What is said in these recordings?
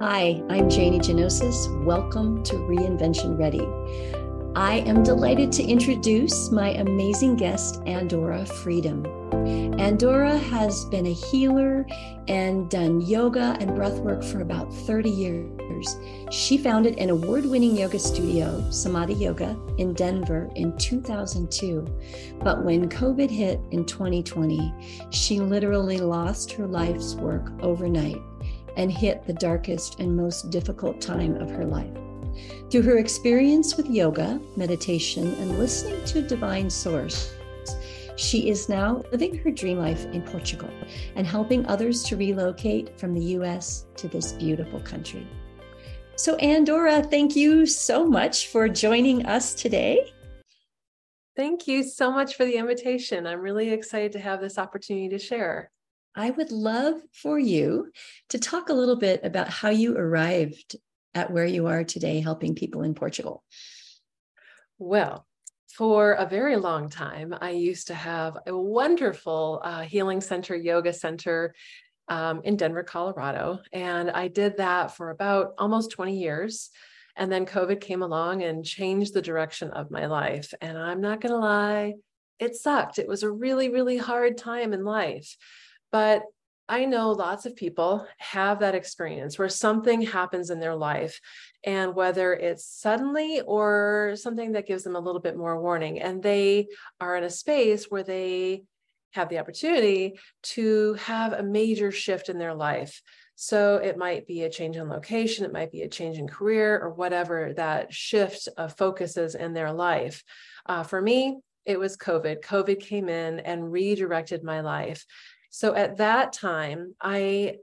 Hi, I'm Janie Genosis. Welcome to Reinvention Ready. I am delighted to introduce my amazing guest, Andora Freedom. Andora has been a healer and done yoga and breathwork for about 30 years. She founded an award winning yoga studio, Samadhi Yoga, in Denver in 2002. But when COVID hit in 2020, she literally lost her life's work overnight and hit the darkest and most difficult time of her life. Through her experience with yoga, meditation, and listening to Divine Source, she is now living her dream life in Portugal and helping others to relocate from the US to this beautiful country. So, Andora, thank you so much for joining us today. Thank you so much for the invitation. I'm really excited to have this opportunity to share. I would love for you to talk a little bit about how you arrived at where you are today, helping people in Portugal. Well, for a very long time, I used to have a wonderful uh, healing center, yoga center um, in Denver, Colorado. And I did that for about almost 20 years. And then COVID came along and changed the direction of my life. And I'm not going to lie, it sucked. It was a really, really hard time in life. But I know lots of people have that experience where something happens in their life, and whether it's suddenly or something that gives them a little bit more warning, and they are in a space where they have the opportunity to have a major shift in their life. So it might be a change in location, it might be a change in career, or whatever that shift of focus is in their life. Uh, for me, it was COVID. COVID came in and redirected my life. So at that time, I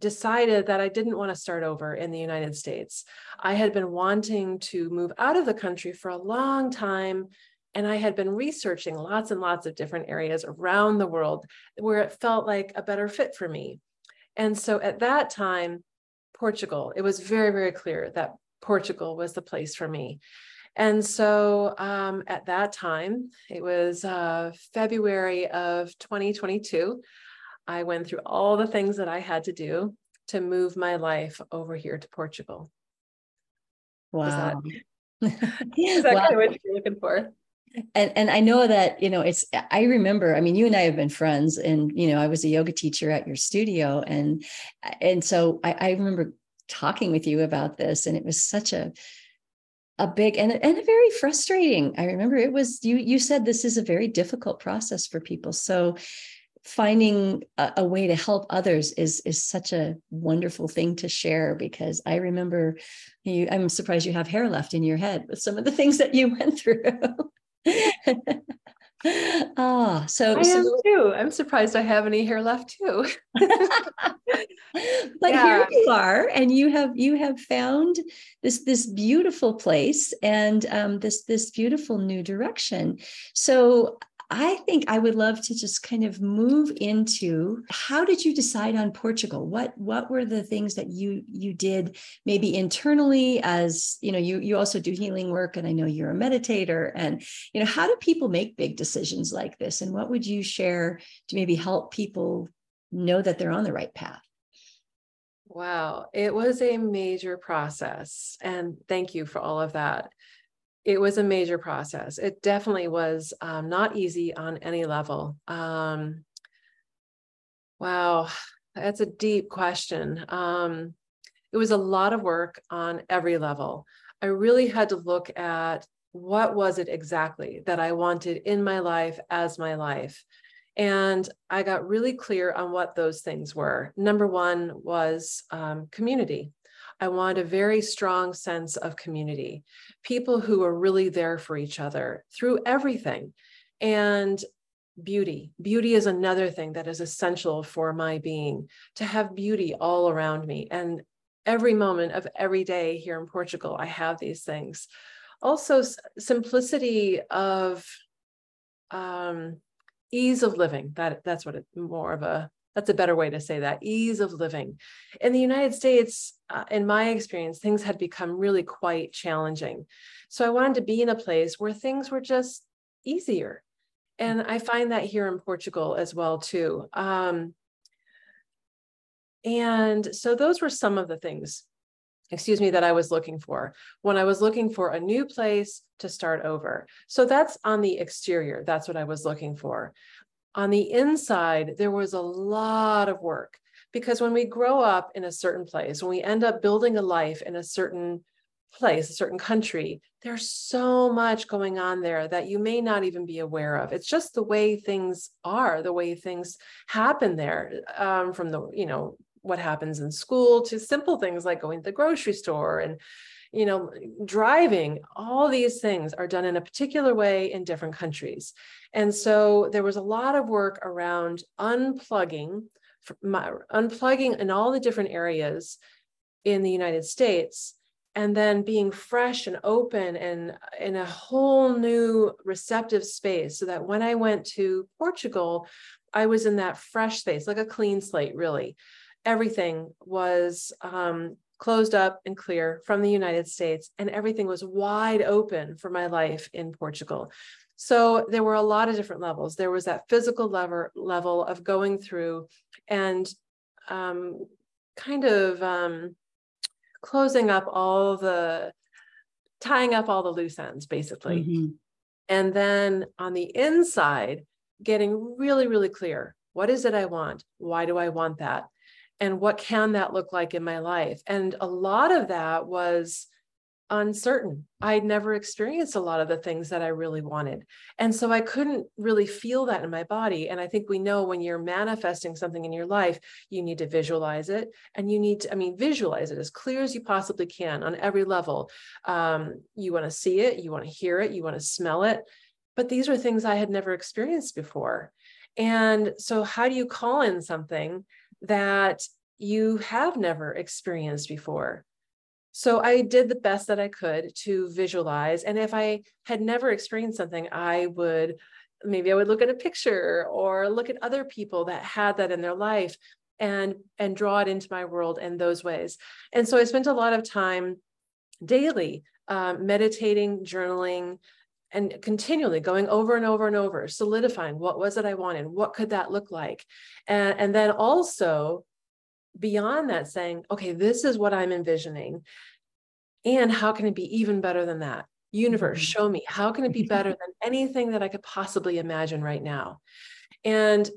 decided that I didn't want to start over in the United States. I had been wanting to move out of the country for a long time. And I had been researching lots and lots of different areas around the world where it felt like a better fit for me. And so at that time, Portugal, it was very, very clear that Portugal was the place for me. And so um, at that time, it was uh, February of 2022. I went through all the things that I had to do to move my life over here to Portugal. Wow. Is that, is that wow. kind of what you're looking for? And and I know that, you know, it's I remember, I mean, you and I have been friends and you know, I was a yoga teacher at your studio. And and so I, I remember talking with you about this, and it was such a a big and, and a very frustrating. I remember it was you you said this is a very difficult process for people. So finding a, a, way to help others is is such a wonderful thing to share because I remember you I'm surprised you have hair left in your head with some of the things that you went through. Ah, oh, so I so, am too. I'm surprised I have any hair left too. but yeah. here you are, and you have you have found this this beautiful place and um, this this beautiful new direction. So I think I would love to just kind of move into how did you decide on Portugal? What what were the things that you you did maybe internally as, you know, you you also do healing work and I know you're a meditator and you know, how do people make big decisions like this and what would you share to maybe help people know that they're on the right path? Wow, it was a major process and thank you for all of that it was a major process. It definitely was um, not easy on any level. Um, wow, that's a deep question. Um, it was a lot of work on every level. I really had to look at what was it exactly that I wanted in my life as my life. And I got really clear on what those things were. Number one was um, community. I want a very strong sense of community, people who are really there for each other through everything. And beauty. Beauty is another thing that is essential for my being to have beauty all around me. And every moment of every day here in Portugal, I have these things. Also, simplicity of um, ease of living. That that's what it more of a that's a better way to say that ease of living in the united states uh, in my experience things had become really quite challenging so i wanted to be in a place where things were just easier and i find that here in portugal as well too um, and so those were some of the things excuse me, that I was looking for when I was looking for a new place to start over. So that's on the exterior. That's what I was looking for. On the inside, there was a lot of work because when we grow up in a certain place, when we end up building a life in a certain place, a certain country, there's so much going on there that you may not even be aware of. It's just the way things are, the way things happen there um, from the, you know, what happens in school to simple things like going to the grocery store and you know driving all these things are done in a particular way in different countries. And so there was a lot of work around unplugging unplugging in all the different areas in the united states and then being fresh and open and in a whole new receptive space so that when i went to portugal i was in that fresh space like a clean slate really. Everything was um, closed up and clear from the United States, and everything was wide open for my life in Portugal. So there were a lot of different levels. There was that physical level level of going through and um, kind of um, closing up all the tying up all the loose ends, basically. Mm-hmm. And then on the inside, getting really, really clear. What is it I want? Why do I want that? And what can that look like in my life? And a lot of that was uncertain. I'd never experienced a lot of the things that i really wanted. And so i couldn't really feel that in my body. And i think we know when you're manifesting something in your life you need to visualize it. And you need to i mean visualize it as clear as you possibly can on every level. Um, you want to see it you want to hear it you want to smell it. But these are things i had never experienced before. And so how do you call in something that you have never experienced before. So I did the best that I could to visualize. And if I had never experienced something, I would maybe I would look at a picture or look at other people that had that in their life and and draw it into my world in those ways. And so I spent a lot of time daily um, meditating, journaling, and continually going over and over and over, solidifying what was it I wanted? What could that look like? And, and then also beyond that, saying, okay, this is what I'm envisioning. And how can it be even better than that? Universe, mm-hmm. show me how can it be better than anything that I could possibly imagine right now? And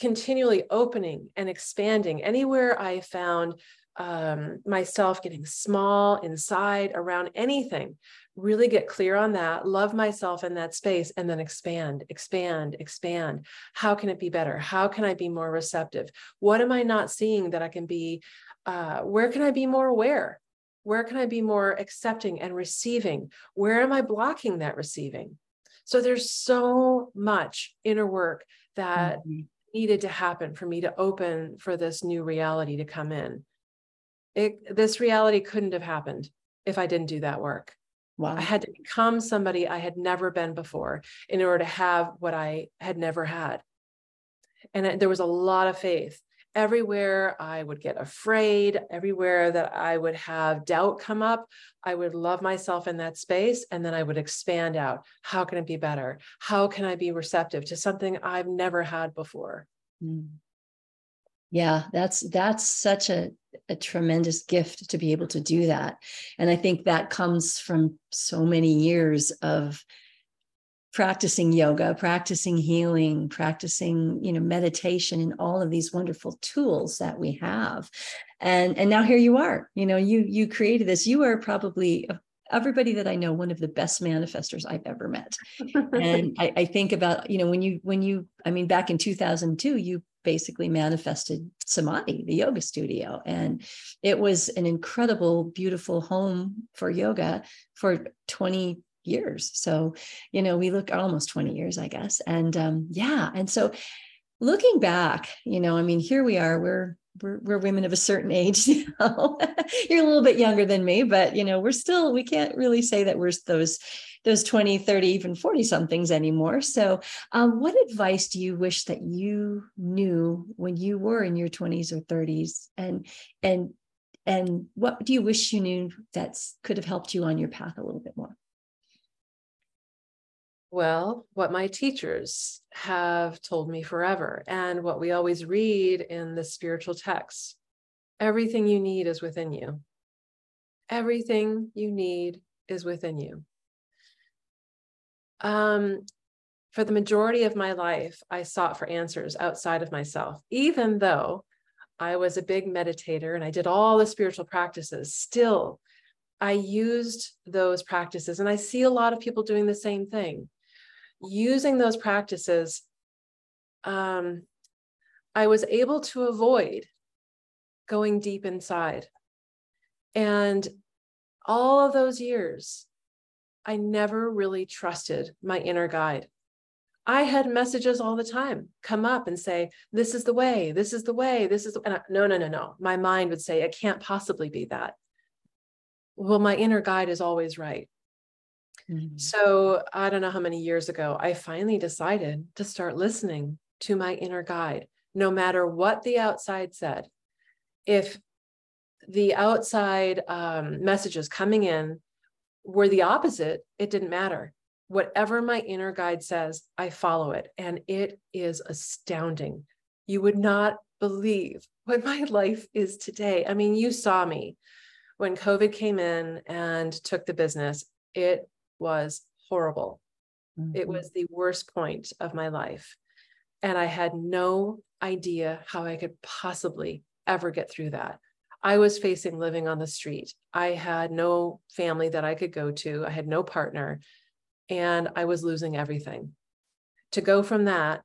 continually opening and expanding anywhere I found um, myself getting small inside around anything really get clear on that, love myself in that space, and then expand, expand, expand. How can it be better? How can I be more receptive? What am I not seeing that I can be? Uh, where can I be more aware? Where can I be more accepting and receiving? Where am I blocking that receiving? So there's so much inner work that mm-hmm. needed to happen for me to open for this new reality to come in. It, this reality couldn't have happened if I didn't do that work. Wow. I had to become somebody I had never been before in order to have what I had never had. And there was a lot of faith. Everywhere I would get afraid, everywhere that I would have doubt come up, I would love myself in that space and then I would expand out. How can it be better? How can I be receptive to something I've never had before? Mm. Yeah, that's that's such a, a tremendous gift to be able to do that. And I think that comes from so many years of practicing yoga, practicing healing, practicing, you know, meditation and all of these wonderful tools that we have. And and now here you are. You know, you you created this. You are probably everybody that I know one of the best manifestors I've ever met. and I, I, think about, you know, when you when you, I mean, back in 2002, you basically manifested Samadhi, the yoga studio. And it was an incredible, beautiful home for yoga for 20 years. So, you know, we look almost 20 years, I guess. And um, yeah. And so looking back, you know, I mean, here we are, we're we're, we're women of a certain age you know? You're a little bit younger than me but you know we're still we can't really say that we're those those 20 30 even 40 somethings anymore. So um, what advice do you wish that you knew when you were in your 20s or 30s and and and what do you wish you knew that could have helped you on your path a little bit more? Well, what my teachers have told me forever, and what we always read in the spiritual texts everything you need is within you. Everything you need is within you. Um, for the majority of my life, I sought for answers outside of myself, even though I was a big meditator and I did all the spiritual practices. Still, I used those practices, and I see a lot of people doing the same thing. Using those practices, um, I was able to avoid going deep inside. And all of those years, I never really trusted my inner guide. I had messages all the time come up and say, This is the way, this is the way, this is, and I, no, no, no, no. My mind would say, It can't possibly be that. Well, my inner guide is always right. Mm-hmm. So I don't know how many years ago, I finally decided to start listening to my inner guide, no matter what the outside said. If the outside um, messages coming in were the opposite, it didn't matter whatever my inner guide says, I follow it. And it is astounding. You would not believe what my life is today. I mean, you saw me when COVID came in and took the business. It was horrible. Mm-hmm. It was the worst point of my life. And I had no idea how I could possibly ever get through that. I was facing living on the street. I had no family that I could go to. I had no partner and I was losing everything. To go from that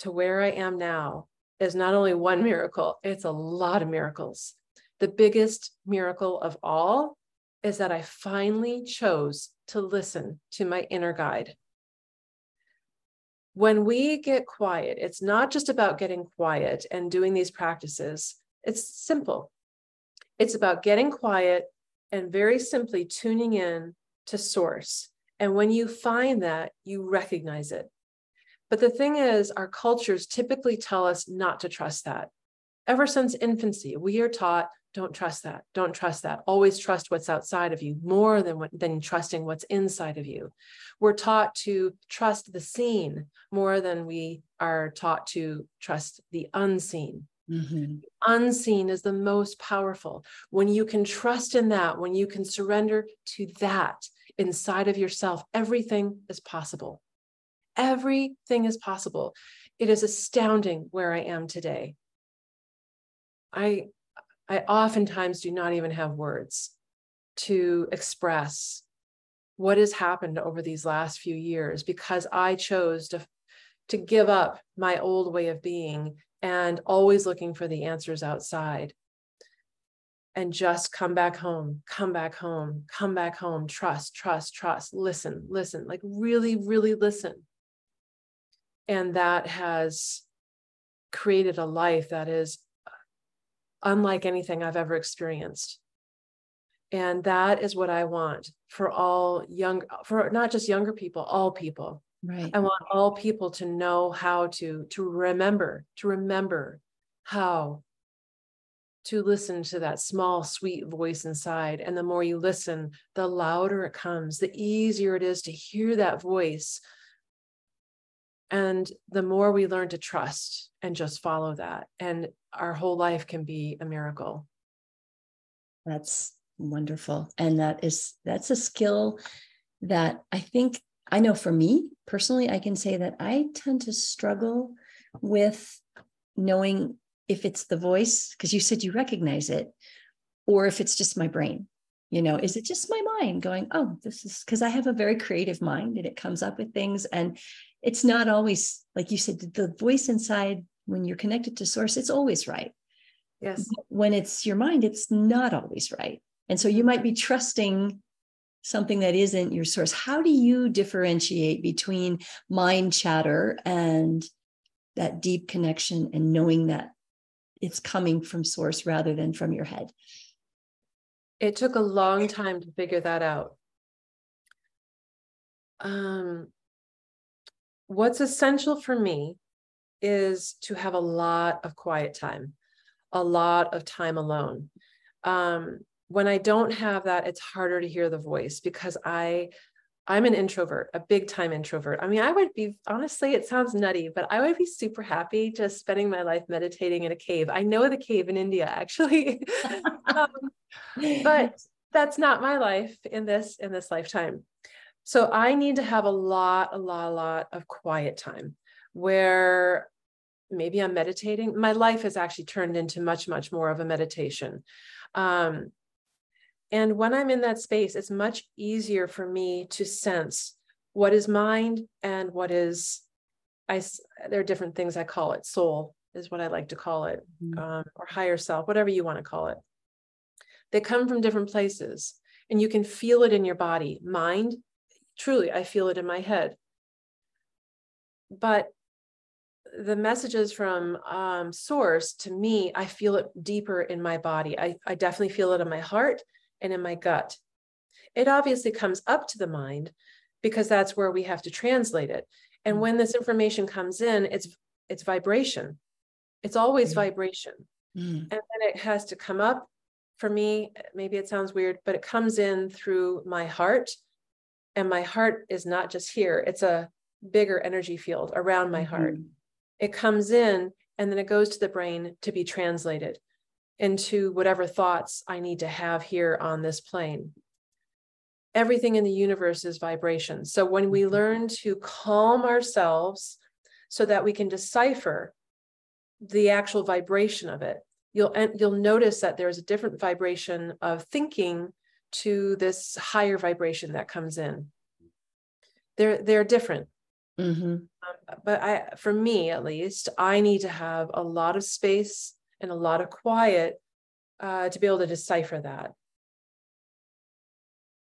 to where I am now is not only one miracle, it's a lot of miracles. The biggest miracle of all is that I finally chose to listen to my inner guide. When we get quiet, it's not just about getting quiet and doing these practices, it's simple. It's about getting quiet and very simply tuning in to source and when you find that, you recognize it. But the thing is, our cultures typically tell us not to trust that. Ever since infancy, we are taught don't trust that, don't trust that. Always trust what's outside of you more than, what, than trusting what's inside of you. We're taught to trust the seen more than we are taught to trust the unseen. Mm-hmm. Unseen is the most powerful. When you can trust in that, when you can surrender to that, inside of yourself, everything is possible. Everything is possible. It is astounding where I am today. I I oftentimes do not even have words to express what has happened over these last few years because I chose to to give up my old way of being and always looking for the answers outside. And just come back home, come back home, come back home, trust, trust, trust, listen, listen, like really, really listen. And that has created a life that is unlike anything I've ever experienced. And that is what I want for all young, for not just younger people, all people. Right. I want all people to know how to to remember, to remember how to listen to that small, sweet voice inside. And the more you listen, the louder it comes, the easier it is to hear that voice. And the more we learn to trust and just follow that, and our whole life can be a miracle. That's wonderful. And that is, that's a skill that I think I know for me personally, I can say that I tend to struggle with knowing if it's the voice, because you said you recognize it, or if it's just my brain. You know, is it just my mind going, oh, this is because I have a very creative mind and it comes up with things. And it's not always, like you said, the voice inside, when you're connected to source, it's always right. Yes. When it's your mind, it's not always right. And so you might be trusting something that isn't your source. How do you differentiate between mind chatter and that deep connection and knowing that it's coming from source rather than from your head. It took a long time to figure that out. Um, what's essential for me is to have a lot of quiet time, a lot of time alone. Um, when I don't have that, it's harder to hear the voice because I I'm an introvert, a big time introvert. I mean, I would be honestly, it sounds nutty, but I would be super happy just spending my life meditating in a cave. I know the cave in India, actually. um, but that's not my life in this in this lifetime. So I need to have a lot, a lot, a lot of quiet time where maybe I'm meditating. My life has actually turned into much, much more of a meditation. Um, and when I'm in that space, it's much easier for me to sense what is mind and what is I. There are different things I call it. Soul is what I like to call it, mm-hmm. um, or higher self, whatever you want to call it. They come from different places, and you can feel it in your body. Mind, truly, I feel it in my head. But the messages from um, source to me i feel it deeper in my body I, I definitely feel it in my heart and in my gut it obviously comes up to the mind because that's where we have to translate it and mm. when this information comes in it's it's vibration it's always mm. vibration mm. and then it has to come up for me maybe it sounds weird but it comes in through my heart and my heart is not just here it's a bigger energy field around my mm-hmm. heart it comes in and then it goes to the brain to be translated into whatever thoughts I need to have here on this plane. Everything in the universe is vibration. So when we mm-hmm. learn to calm ourselves so that we can decipher the actual vibration of it, you'll you'll notice that there's a different vibration of thinking to this higher vibration that comes in. They're they're different. Mm-hmm. Um, but I, for me at least, I need to have a lot of space and a lot of quiet uh, to be able to decipher that.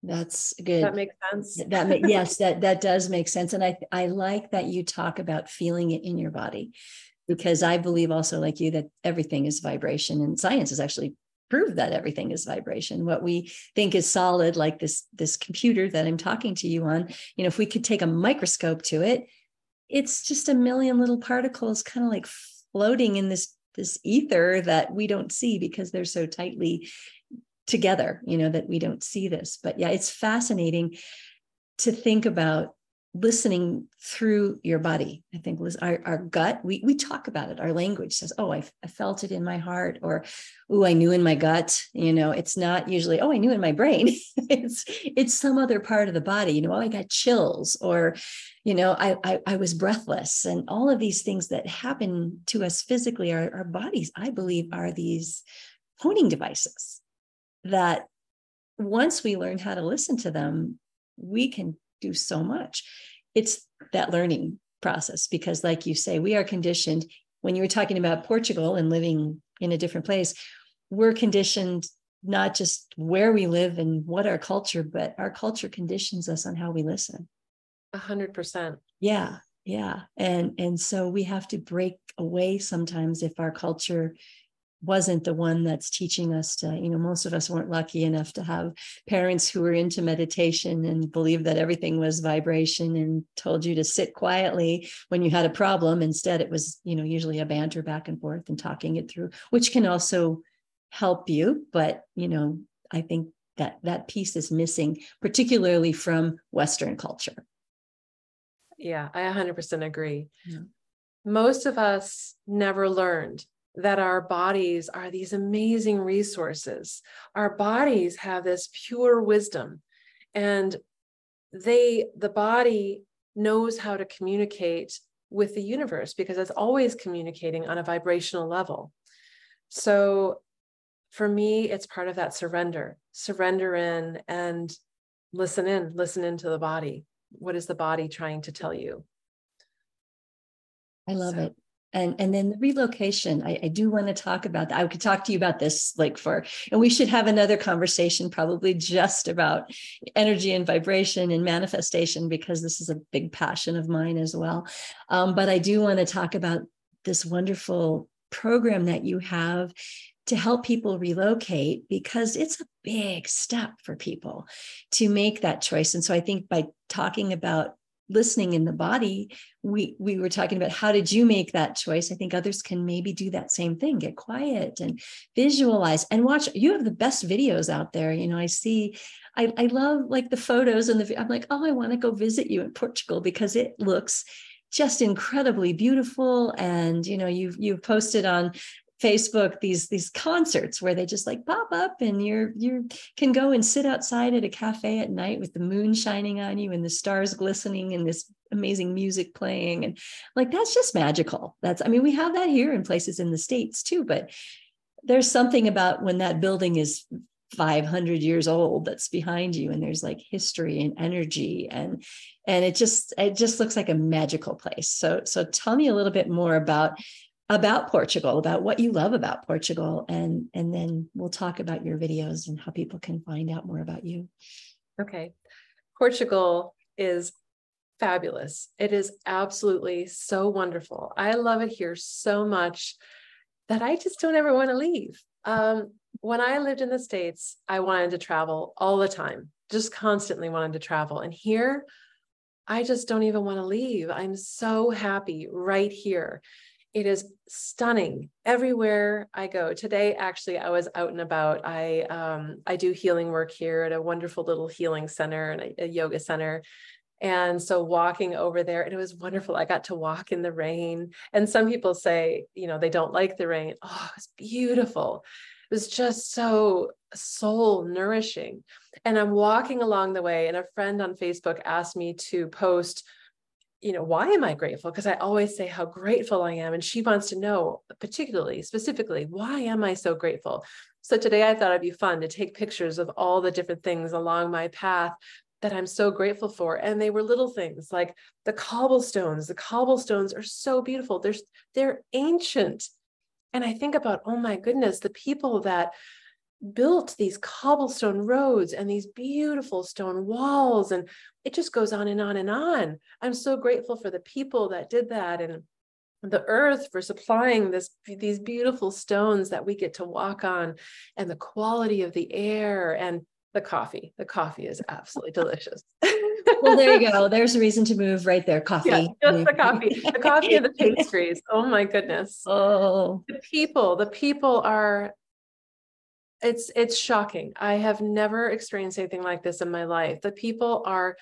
That's good. that makes sense. That yes, that that does make sense, and I I like that you talk about feeling it in your body, because I believe also like you that everything is vibration, and science has actually proved that everything is vibration. What we think is solid, like this this computer that I'm talking to you on, you know, if we could take a microscope to it, it's just a million little particles, kind of like floating in this this ether that we don't see because they're so tightly together you know that we don't see this but yeah it's fascinating to think about listening through your body. I think our, our gut we, we talk about it. Our language says oh I, I felt it in my heart or oh i knew in my gut. You know it's not usually oh i knew in my brain. It's it's some other part of the body you know oh i got chills or you know I, I, I was breathless. And all of these things that happen to us physically our, our bodies i believe are these honing devices that once we learn how to listen to them we can do so much it's that learning process because like you say we are conditioned when you were talking about portugal and living in a different place we're conditioned not just where we live and what our culture but our culture conditions us on how we listen a hundred percent. Yeah. Yeah. And and so we have to break away sometimes if our culture wasn't the one that's teaching us to, you know, most of us weren't lucky enough to have parents who were into meditation and believed that everything was vibration and told you to sit quietly when you had a problem. Instead, it was, you know, usually a banter back and forth and talking it through, which can also help you. But, you know, I think that that piece is missing, particularly from Western culture. Yeah, I 100% agree. Yeah. Most of us never learned that our bodies are these amazing resources. Our bodies have this pure wisdom and they the body knows how to communicate with the universe because it's always communicating on a vibrational level. So for me it's part of that surrender. Surrender in and listen in, listen into the body what is the body trying to tell you i love so. it and and then the relocation I, I, do want to talk about that i could talk to you about this like for and we should have another conversation probably just about energy and vibration and manifestation because this is a big passion of mine as well um, but i do want to talk about this wonderful program that you have to help people relocate because it's a big step for people to make that choice. And so I think by talking about listening in the body we we were talking about how did you make that choice? I think others can maybe do that same thing get quiet and visualize and watch. You have the best videos out there you know i see i, I love like the photos and the i'm like oh i want to go visit you in portugal because it looks just incredibly beautiful and you know you've you've posted on Facebook these these concerts where they just like pop up and you're you can go and sit outside at a cafe at night with the moon shining on you and the stars glistening and this amazing music playing and like that's just magical. That's I mean we have that here in places in the states too, but there's something about when that building is 500 years old that's behind you and there's like history and energy and and it just it just looks like a magical place so so tell me a little bit more about about portugal about what you love about portugal and and then we'll talk about your videos and how people can find out more about you okay portugal is fabulous it is absolutely so wonderful i love it here so much that i just don't ever want to leave um, when I lived in the States, I wanted to travel all the time, just constantly wanted to travel. And here, I just don't even want to leave. I'm so happy right here. It is stunning everywhere I go. Today, actually, I was out and about. I um, I do healing work here at a wonderful little healing center and a, a yoga center. And so walking over there, and it was wonderful. I got to walk in the rain. And some people say, you know, they don't like the rain. Oh, it's beautiful It was just so soul nourishing. And I'm walking along the way, and a friend on Facebook asked me to post, you know, why am I grateful? Because I always say how grateful I am. And she wants to know, particularly, specifically, why am I so grateful? So today I thought it'd be fun to take pictures of all the different things along my path that I'm so grateful for. And they were little things like the cobblestones. The cobblestones are so beautiful. They're, they're ancient. And I think about, oh my goodness, the people that built these cobblestone roads and these beautiful stone walls. And it just goes on and on and on. I'm so grateful for the people that did that and the earth for supplying this these beautiful stones that we get to walk on and the quality of the air and the coffee the coffee is absolutely delicious well, there you go. There's a reason to move right there. Coffee. Yeah, just the coffee. The coffee and the pastries. Oh my goodness. Oh. The people, the people are it's it's shocking. I have never experienced anything like this in my life. The people are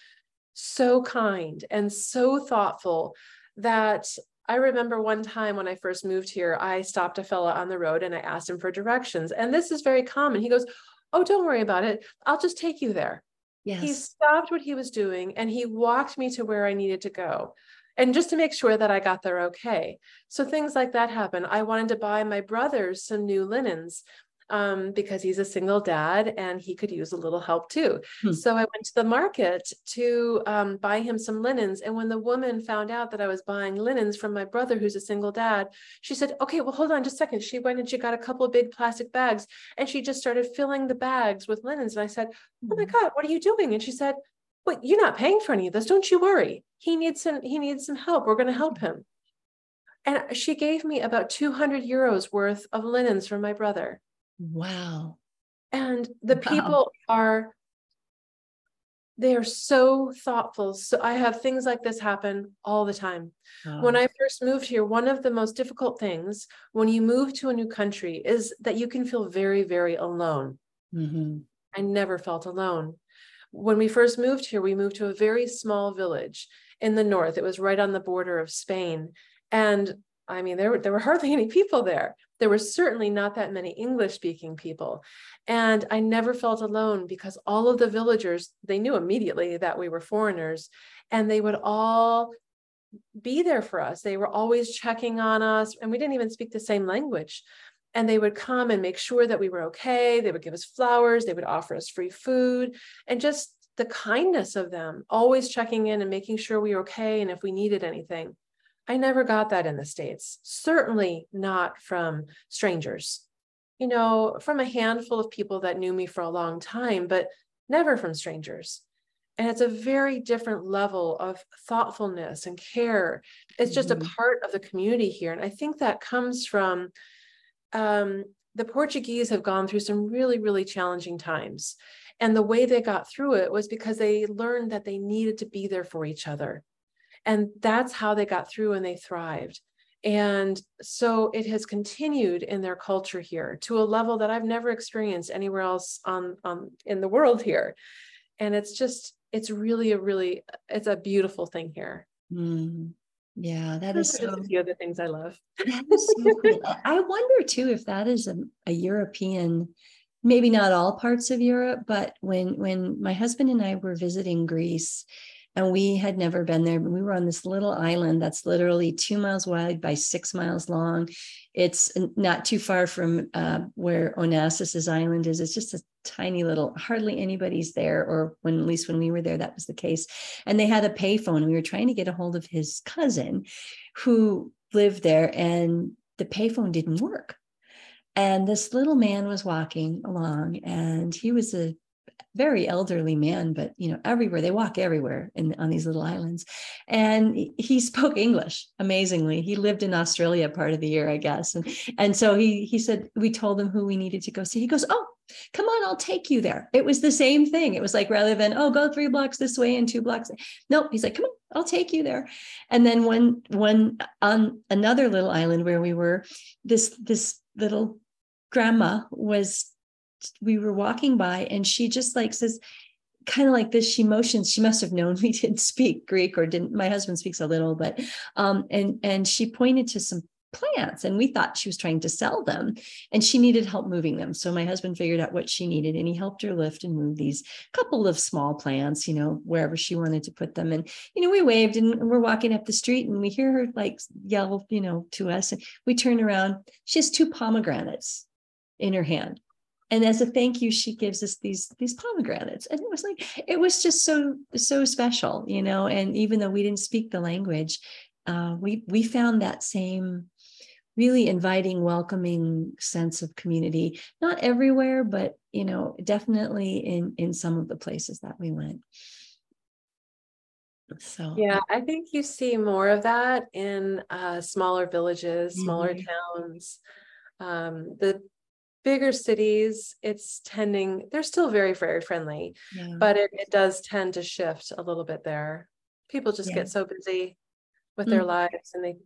so kind and so thoughtful that I remember one time when I first moved here, I stopped a fella on the road and I asked him for directions. And this is very common. He goes, Oh, don't worry about it. I'll just take you there. Yes. He stopped what he was doing and he walked me to where I needed to go. And just to make sure that I got there okay. So things like that happen. I wanted to buy my brothers some new linens um, because he's a single dad and he could use a little help too. Hmm. So I went to the market to um, buy him some linens. And when the woman found out that I was buying linens from my brother, who's a single dad, she said, Okay, well, hold on just a second. She went and she got a couple of big plastic bags and she just started filling the bags with linens. And I said, Oh my hmm. God, what are you doing? And she said, Wait, you're not paying for any of this. Don't you worry. He needs some, he needs some help. We're going to help him. And she gave me about 200 euros worth of linens for my brother. Wow. And the wow. people are they are so thoughtful. So I have things like this happen all the time. Oh. When I first moved here, one of the most difficult things when you move to a new country is that you can feel very, very alone. Mm-hmm. I never felt alone. When we first moved here, we moved to a very small village in the north. It was right on the border of Spain. And I mean, there, there were hardly any people there. There were certainly not that many English speaking people. And I never felt alone because all of the villagers, they knew immediately that we were foreigners and they would all be there for us. They were always checking on us and we didn't even speak the same language. And they would come and make sure that we were okay. They would give us flowers. They would offer us free food and just the kindness of them, always checking in and making sure we were okay and if we needed anything. I never got that in the States, certainly not from strangers, you know, from a handful of people that knew me for a long time, but never from strangers. And it's a very different level of thoughtfulness and care. It's just mm-hmm. a part of the community here. And I think that comes from um, the Portuguese have gone through some really, really challenging times. And the way they got through it was because they learned that they needed to be there for each other. And that's how they got through and they thrived. And so it has continued in their culture here to a level that I've never experienced anywhere else on, on in the world here. And it's just, it's really a really, it's a beautiful thing here. Mm. Yeah, that is so, a few of the things I love. That is so cool. I wonder too if that is a, a European maybe not all parts of Europe, but when when my husband and I were visiting Greece, and we had never been there, we were on this little island that's literally two miles wide by six miles long. It's not too far from uh, where Onassis's island is. It's just a tiny little, hardly anybody's there, or when at least when we were there, that was the case. And they had a payphone. We were trying to get a hold of his cousin who lived there, and the payphone didn't work. And this little man was walking along, and he was a very elderly man, but you know, everywhere they walk everywhere in on these little islands. And he spoke English amazingly. He lived in Australia part of the year, I guess. And and so he he said we told him who we needed to go see. He goes, Oh, come on, I'll take you there. It was the same thing. It was like rather than, oh, go three blocks this way and two blocks. Nope. He's like, come on, I'll take you there. And then when when on another little island where we were, this this little grandma was we were walking by and she just like says kind of like this she motions she must have known we didn't speak greek or didn't my husband speaks a little but um and and she pointed to some plants and we thought she was trying to sell them and she needed help moving them. So my husband figured out what she needed and he helped her lift and move these couple of small plants you know wherever she wanted to put them. And you know we waved and we're walking up the street and we hear her like yell you know to us. And we turn around. She has two pomegranates in her hand and as a thank you she gives us these these pomegranates. And it was like it was just so so special you know? And even though we didn't speak the language uh, we we found that same really inviting welcoming sense of community not everywhere but you know definitely in in some of the places that we went. So. Yeah i think you see more of that in uh, smaller villages smaller mm-hmm. towns. Um, the bigger cities it's tending they're still very very friendly yeah. but it, it does tend to shift a little bit there people just yeah. get so busy with mm-hmm. their lives and they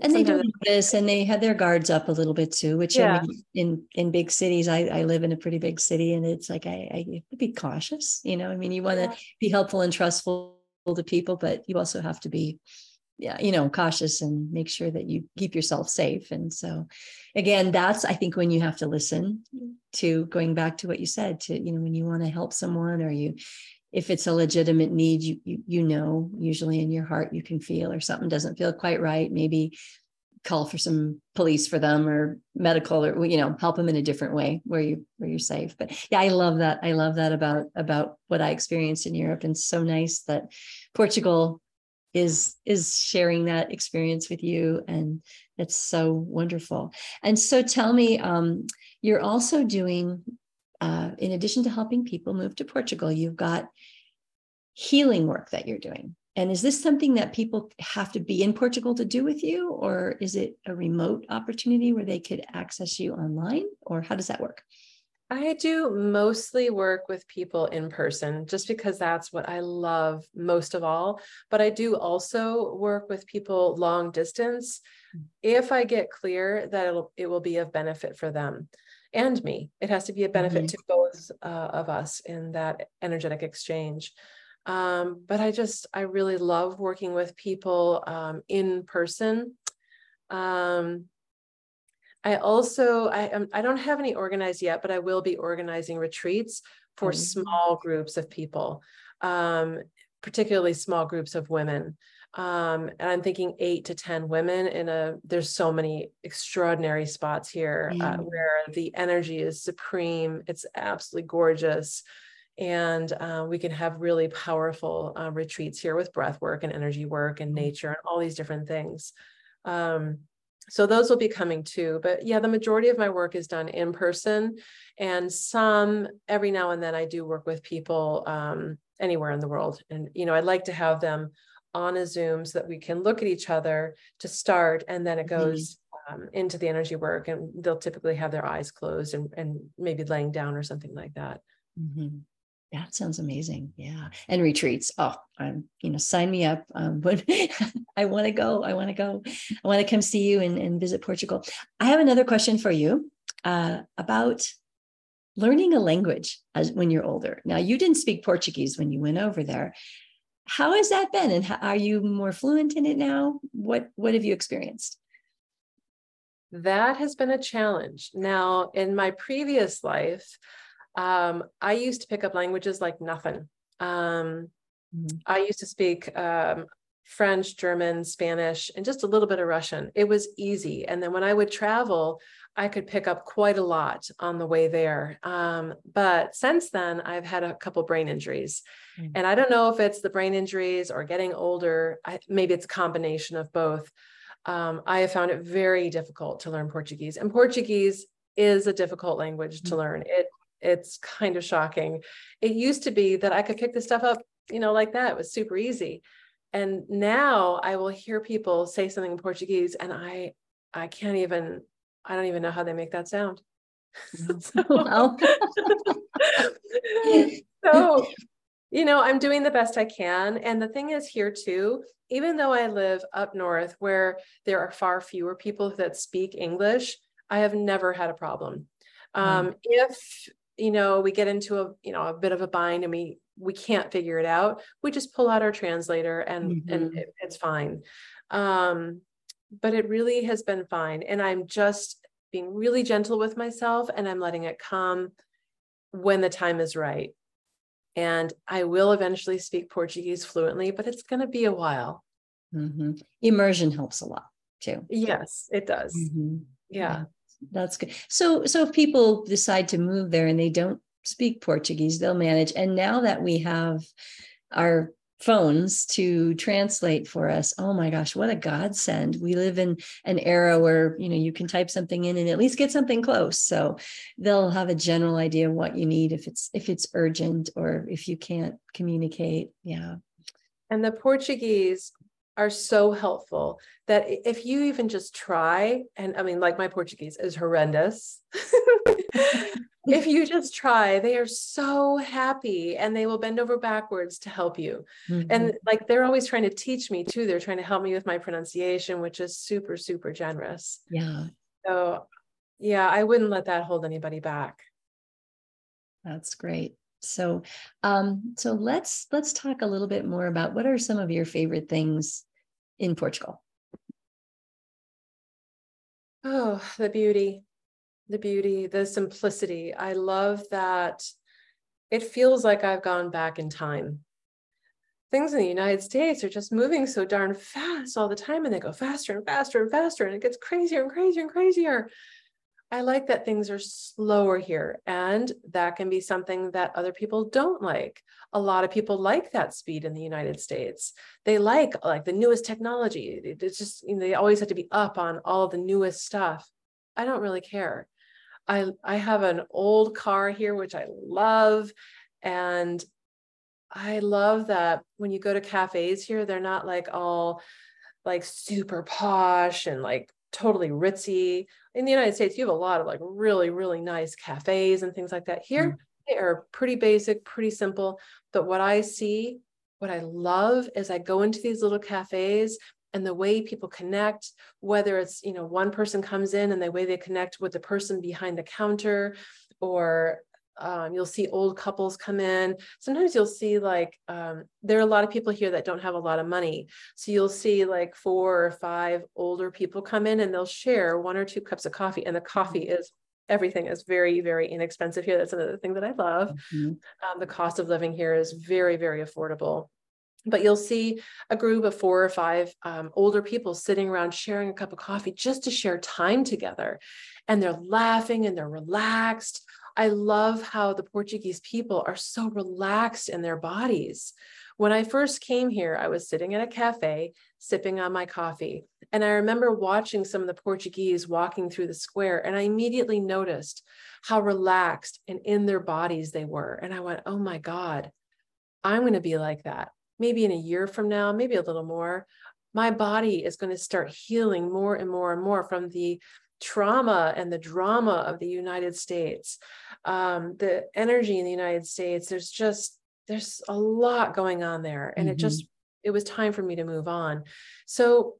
and they do this and they have their guards up a little bit too which yeah. I mean, in in big cities I, I live in a pretty big city and it's like I, I have to be cautious you know i mean you want to be helpful and trustful to people but you also have to be yeah, you know, cautious and make sure that you keep yourself safe. And so again, that's I think when you have to listen mm-hmm. to going back to what you said, to, you know, when you want to help someone or you if it's a legitimate need, you, you you know, usually in your heart you can feel or something doesn't feel quite right. Maybe call for some police for them or medical or you know help them in a different way where you where you're safe but yeah i love that i love that about about what i experienced in europe and so nice that portugal is is sharing that experience with you and it's so wonderful. And so tell me um, you're also doing uh, in addition to helping people move to portugal you've got healing work that you're doing. And is this something that people have to be in portugal to do with you or is it a remote opportunity where they could access you online or how does that work I do mostly work with people in person just because that's what I love most of all. But I do also work with people long distance hmm. if I get clear that it'll, it will be of benefit for them and me. It has to be a benefit mm-hmm. to both uh, of us in that energetic exchange. Um, but I just, I really love working with people um, in person. Um, I also I am I don't have any organized yet, but I will be organizing retreats for mm-hmm. small groups of people, um, particularly small groups of women. Um, and I'm thinking eight to ten women in a. There's so many extraordinary spots here mm-hmm. uh, where the energy is supreme. It's absolutely gorgeous. And uh, we can have really powerful uh, retreats here with breath work and energy work and mm-hmm. nature and all these different things. Um, so those will be coming too but yeah the majority of my work is done in person and some every now and then i do work with people um, anywhere in the world and you know i'd like to have them on a zoom so that we can look at each other to start and then it mm-hmm. goes um, into the energy work and they'll typically have their eyes closed and, and maybe laying down or something like that mm-hmm. That sounds amazing. Yeah. And retreats. Oh, I'm, you know, sign me up. Um, but I want to go. I want to go. I want to come see you and, and visit Portugal. I have another question for you uh, about learning a language as when you're older. Now, you didn't speak Portuguese when you went over there. how has that been? And how, are you more fluent in it now? What What have you experienced? That has been a challenge. Now, in my previous life, um, I used to pick up languages like nothing. Um, mm-hmm. I used to speak um, French, German, Spanish, and just a little bit of Russian. It was easy. And then when I would travel, I could pick up quite a lot on the way there. Um, but since then, I've had a couple brain injuries. Mm-hmm. And I don't know if it's the brain injuries or getting older. I, maybe it's a combination of both. Um, I have found it very difficult to learn Portuguese. And Portuguese is a difficult language mm-hmm. to learn. It it's kind of shocking. It used to be that I could pick the stuff up, you know, like that. It was super easy. And now I will hear people say something in Portuguese and I I can't even I don't even know how they make that sound. so, so, you know, I'm doing the best I can. And the thing is, here too, even though I live up north where there are far fewer people that speak English, I have never had a problem. Um, mm. If you know we get into a you know a bit of a bind and we we can't figure it out, we just pull out our translator and mm-hmm. and it, it's fine. Um, but it really has been fine. And I'm just being really gentle with myself and I'm letting it come when the time is right. And I will eventually speak Portuguese fluently, but it's going to be a while. Mm-hmm. Immersion helps a lot too. Yes, it does. Mm-hmm. Yeah. yeah. That's good. So, so if people decide to move there and they don't speak Portuguese, they'll manage. And now that we have our phones to translate for us oh my gosh what a godsend we live in an era where you know you can type something in and at least get something close so they'll have a general idea of what you need if it's if it's urgent or if you can't communicate yeah and the portuguese are so helpful that if you even just try and i mean like my portuguese is horrendous if you just try, they are so happy and they will bend over backwards to help you. Mm-hmm. And like they're always trying to teach me too. They're trying to help me with my pronunciation, which is super, super generous. Yeah. So, yeah, I wouldn't let that hold anybody back. That's great. So, um, so let's let's talk a little bit more about what are some of your favorite things in Portugal. Oh, the beauty the beauty, the simplicity. I love that it feels like I've gone back in time. Things in the United States are just moving so darn fast all the time, and they go faster and faster and faster, and it gets crazier and crazier and crazier. I like that things are slower here, and that can be something that other people don't like. A lot of people like that speed in the United States. They like like the newest technology. It's just you know, they always have to be up on all the newest stuff. I don't really care. I I have an old car here which I love and I love that when you go to cafes here they're not like all like super posh and like totally ritzy. In the United States you have a lot of like really really nice cafes and things like that. Here mm. they are pretty basic, pretty simple, but what I see what I love is I go into these little cafes and the way people connect whether it's you know one person comes in and the way they connect with the person behind the counter or um, you'll see old couples come in. Sometimes you'll see like um, there are a lot of people here that don't have a lot of money. So you'll see like four or five older people come in and they'll share one or two cups of coffee and the coffee is everything is very very inexpensive here. That's another thing that i love. Mm-hmm. um, the cost of living here is very very affordable. But you'll see a group of four or five um, older people sitting around sharing a cup of coffee just to share time together. And they're laughing and they're relaxed i love how the portuguese people are so relaxed in their bodies. When i first came here i was sitting at a cafe sipping on my coffee and i remember watching some of the portuguese walking through the square and i immediately noticed how relaxed and in their bodies they were and i went oh my god i'm going to be like that. Maybe in a year from now, maybe a little more, my body is going to start healing more and more and more from the trauma and the drama of the United States. Um, the energy in the United States, there's just, there's a lot going on there. And mm-hmm. it just, it was time for me to move on. So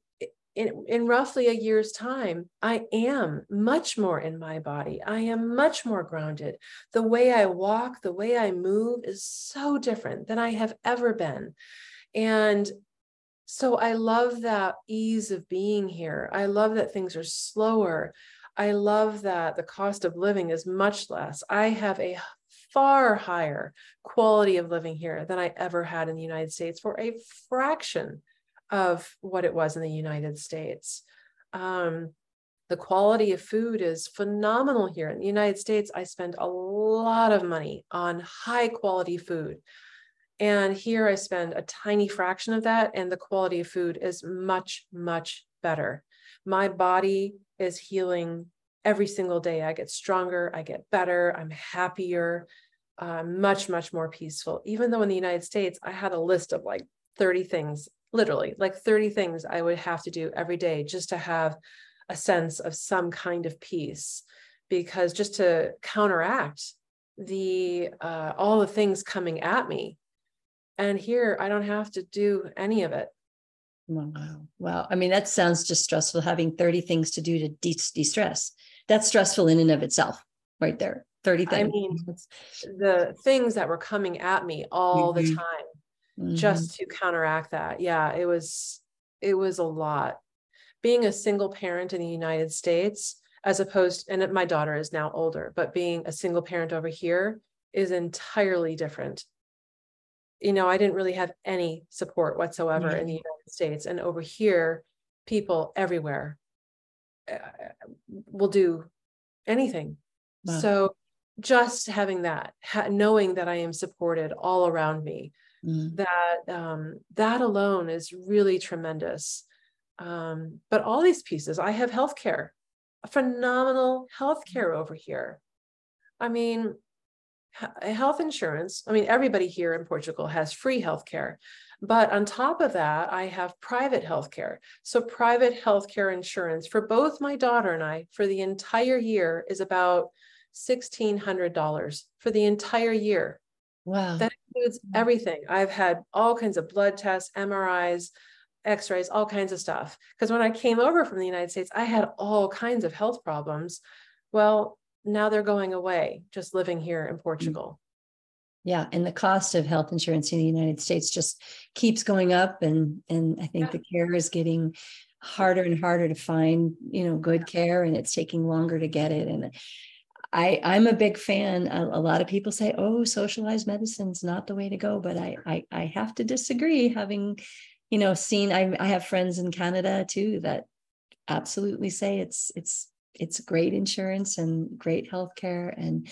in, in roughly a year's time, I am much more in my body. I am much more grounded. The way I walk, the way I move is so different than I have ever been. And so I love that ease of being here. I love that things are slower. I love that the cost of living is much less. I have a far higher quality of living here than I ever had in the United States for a fraction of what it was in the United States. Um, the quality of food is phenomenal here. In the United States, I spend a lot of money on high quality food. And here I spend a tiny fraction of that, and the quality of food is much, much better. My body is healing every single day. I get stronger, I get better, I'm happier, uh, much, much more peaceful. Even though in the United States, I had a list of like 30 things, literally, like 30 things I would have to do every day just to have a sense of some kind of peace. Because just to counteract the uh, all the things coming at me, and here I don't have to do any of it. Wow. Wow. I mean, that sounds just stressful having 30 things to do to de stress. That's stressful in and of itself, right there. 30 things. I mean, the things that were coming at me all mm-hmm. the time mm-hmm. just to counteract that. Yeah, it was it was a lot. Being a single parent in the United States, as opposed, and my daughter is now older, but being a single parent over here is entirely different. You know, I didn't really have any support whatsoever mm-hmm. in the United States. And over here, people everywhere uh, will do anything. Wow. So just having that, ha- knowing that I am supported all around me, mm. that um, that alone is really tremendous. Um, but all these pieces, I have healthcare, phenomenal healthcare over here. I mean, health insurance. I mean, everybody here in Portugal has free healthcare. But on top of that, I have private healthcare. So, private healthcare insurance for both my daughter and I for the entire year is about $1,600 for the entire year. Wow. That includes mm-hmm. everything. I've had all kinds of blood tests, MRIs, x rays, all kinds of stuff. Because when I came over from the United States, I had all kinds of health problems. Well, now they're going away, just living here in Portugal. Yeah, and the cost of health insurance in the United States just keeps going up, and and I think yeah. the care is getting harder and harder to find, you know, good care, and it's taking longer to get it. And I, I'm a big fan. A, a, lot of people say, "Oh, socialized medicine's not the way to go," but I, I, I have to disagree. Having, you know, seen, I, I have friends in Canada too that absolutely say it's, it's, it's great insurance and great healthcare, and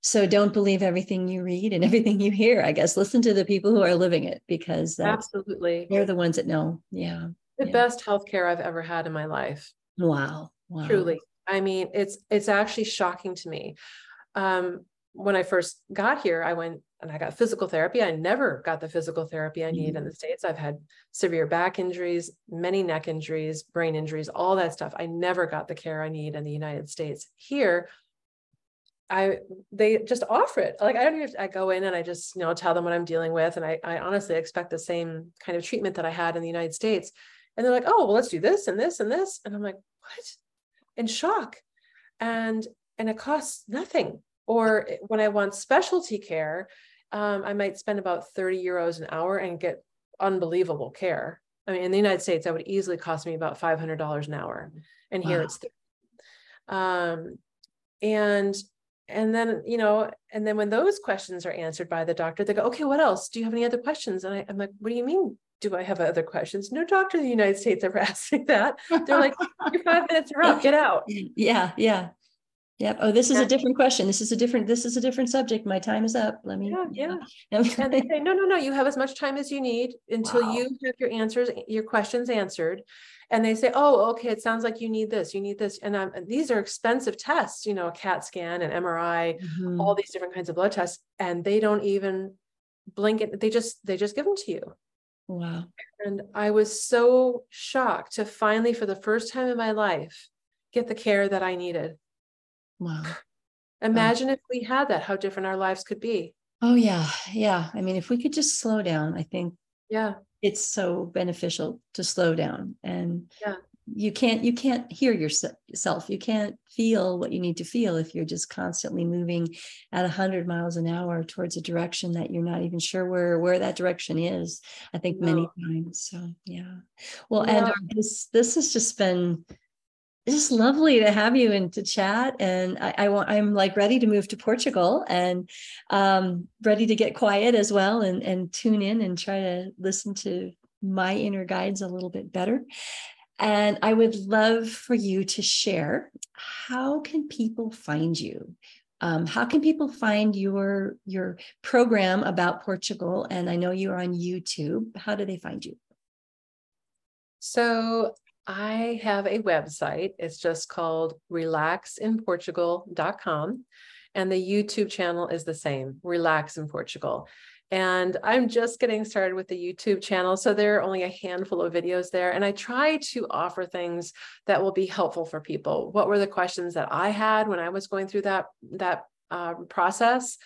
so don't believe everything you read and everything you hear. I guess listen to the people who are living it because absolutely they're the ones that know. Yeah, the yeah. best healthcare I've ever had in my life. Wow. wow. Truly. I mean, it's it's actually shocking to me. Um, when I first got here, I went and I got physical therapy. I never got the physical therapy I need mm-hmm. in the States. I've had severe back injuries, many neck injuries, brain injuries, all that stuff. I never got the care I need in the United States. Here, I they just offer it. Like I don't even I go in and I just, you know, tell them what I'm dealing with. And I, I honestly expect the same kind of treatment that I had in the United States. And they're like, oh, well, let's do this and this and this. And I'm like, what? in shock and and it costs nothing or when i want specialty care um, i might spend about 30 euros an hour and get unbelievable care i mean in the united states that would easily cost me about $500 an hour and here wow. it's um, and and then you know and then when those questions are answered by the doctor they go okay what else do you have any other questions and I, i'm like what do you mean do I have other questions? No doctor in the United States ever asked me that. They're like, your five minutes are up, get out. Yeah, yeah. Yep. Oh, this is yeah. a different question. This is a different, this is a different subject. My time is up. Let me. Yeah. yeah. and they say, no, no, no, you have as much time as you need until wow. you have your answers, your questions answered. And they say, oh, okay, it sounds like you need this, you need this. And, um, these are expensive tests, you know, a CAT scan and MRI, mm-hmm. all these different kinds of blood tests. And they don't even blink it. They just, they just give them to you. Wow. And I was so shocked to finally, for the first time in my life, get the care that I needed. Wow. Um, Imagine if we had that, how different our lives could be. Oh, yeah. Yeah. I mean, if we could just slow down, I think. Yeah. It's so beneficial to slow down and yeah. you can't you can't hear yourself you can't feel what you need to feel if you're just constantly moving at 100 miles an hour towards a direction that you're not even sure where where that direction is i think no. many times so yeah well and this this has just been just lovely to have you and to chat and I, I want i'm like ready to move to portugal and um, ready to get quiet as well and and tune in and try to listen to my inner guides a little bit better and I would love for you to share how can people find you? Um, how can people find your your program about Portugal? And I know you're on YouTube. How do they find you? So I have a website. It's just called relaxinportugal.com. And the YouTube channel is the same, Relax in Portugal. And I'm just getting started with the YouTube channel. So there are only a handful of videos there. And I try to offer things that will be helpful for people. What were the questions that I had when I was going through that, that uh, process?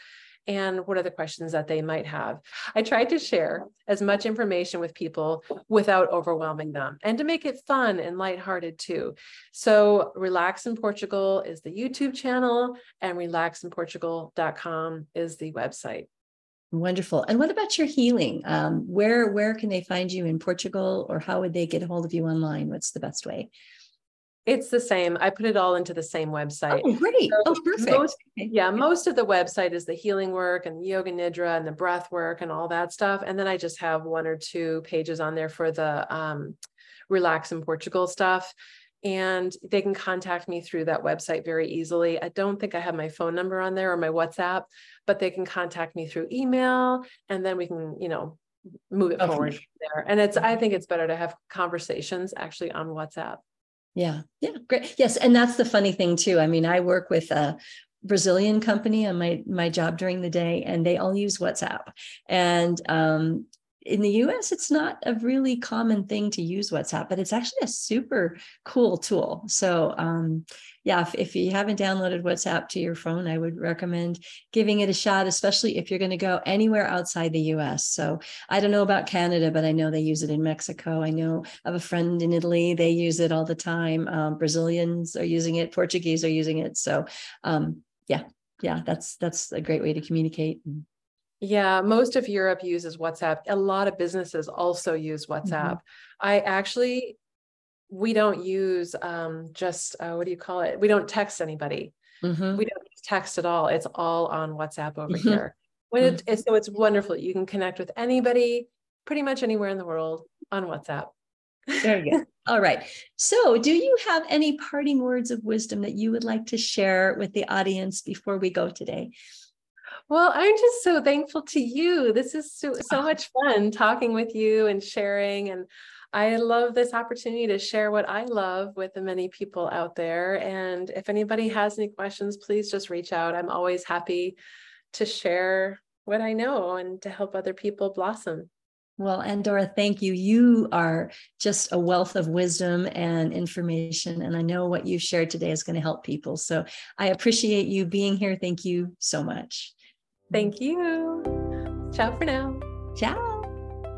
And what are the questions that they might have. I tried to share as much information with people without overwhelming them and to make it fun and lighthearted too. So Relax in Portugal is the YouTube channel and relaxinportugal.com is the website. Wonderful. And what about your healing? Um, where where can they find you in Portugal, or how would they get a hold of you online? What's the best way? It's the same. I put it all into the same website. Oh, great. So oh, perfect. Most, yeah, most of the website is the healing work and the yoga nidra and the breath work and all that stuff. And then I just have one or two pages on there for the um, relax in Portugal stuff and they can contact me through that website very easily. I don't think I have my phone number on there or my WhatsApp, but they can contact me through email and then we can, you know, move it forward there. And it's, I think it's better to have conversations actually on WhatsApp. Yeah. Yeah. Great. Yes. And that's the funny thing too. I mean, I work with a Brazilian company on my my job during the day, and they all use WhatsApp. And um, in the US, it's not a really common thing to use WhatsApp, but it's actually a super cool tool. So, um, yeah, if, if, you haven't downloaded WhatsApp to your phone, I would recommend giving it a shot, especially if you're going to go anywhere outside the US. So, I don't know about Canada, but I know they use it in Mexico. I know of a friend in Italy, they use it all the time. Um, Brazilians are using it, Portuguese are using it. So, um, yeah, yeah, that's that's a great way to communicate. Yeah, most of Europe uses WhatsApp. A lot of businesses also use mm-hmm. WhatsApp. Mm-hmm. I actually, we don't use um, just, uh, what do you call it? We don't text anybody. Mm-hmm. We don't text at all. It's all on WhatsApp over mm-hmm. here. When it, mm-hmm. so it's wonderful. You can connect with anybody pretty much anywhere in the world on WhatsApp. There you go. All right. So, do you have any parting words of wisdom that you would like to share with the audience before we go today? Well, I'm just so thankful to you. This is so, so ah. much fun talking with you and sharing. And I love this opportunity to share what I love with the many people out there. And if anybody has any questions, please just reach out. I'm always happy to share what I know and to help other people blossom. Well, Andora, thank you. You are just a wealth of wisdom and information. And I know what you've shared today is going to help people. So I appreciate you being here. Thank you so much. Thank you. Ciao for now. Ciao.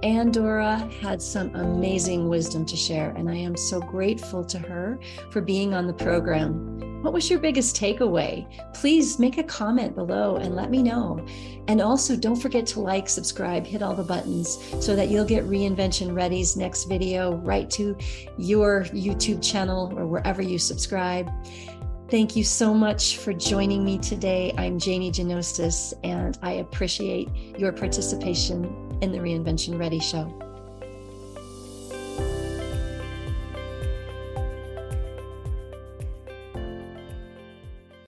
Andora had some amazing wisdom to share, and I am so grateful to her for being on the program. What was your biggest takeaway? Please make a comment below and let me know. And also, don't forget to like, subscribe, hit all the buttons so that you'll get Reinvention Ready's next video right to your YouTube channel or wherever you subscribe. Thank you so much for joining me today. I'm Janie Genosis, and I appreciate your participation in the Reinvention Ready Show.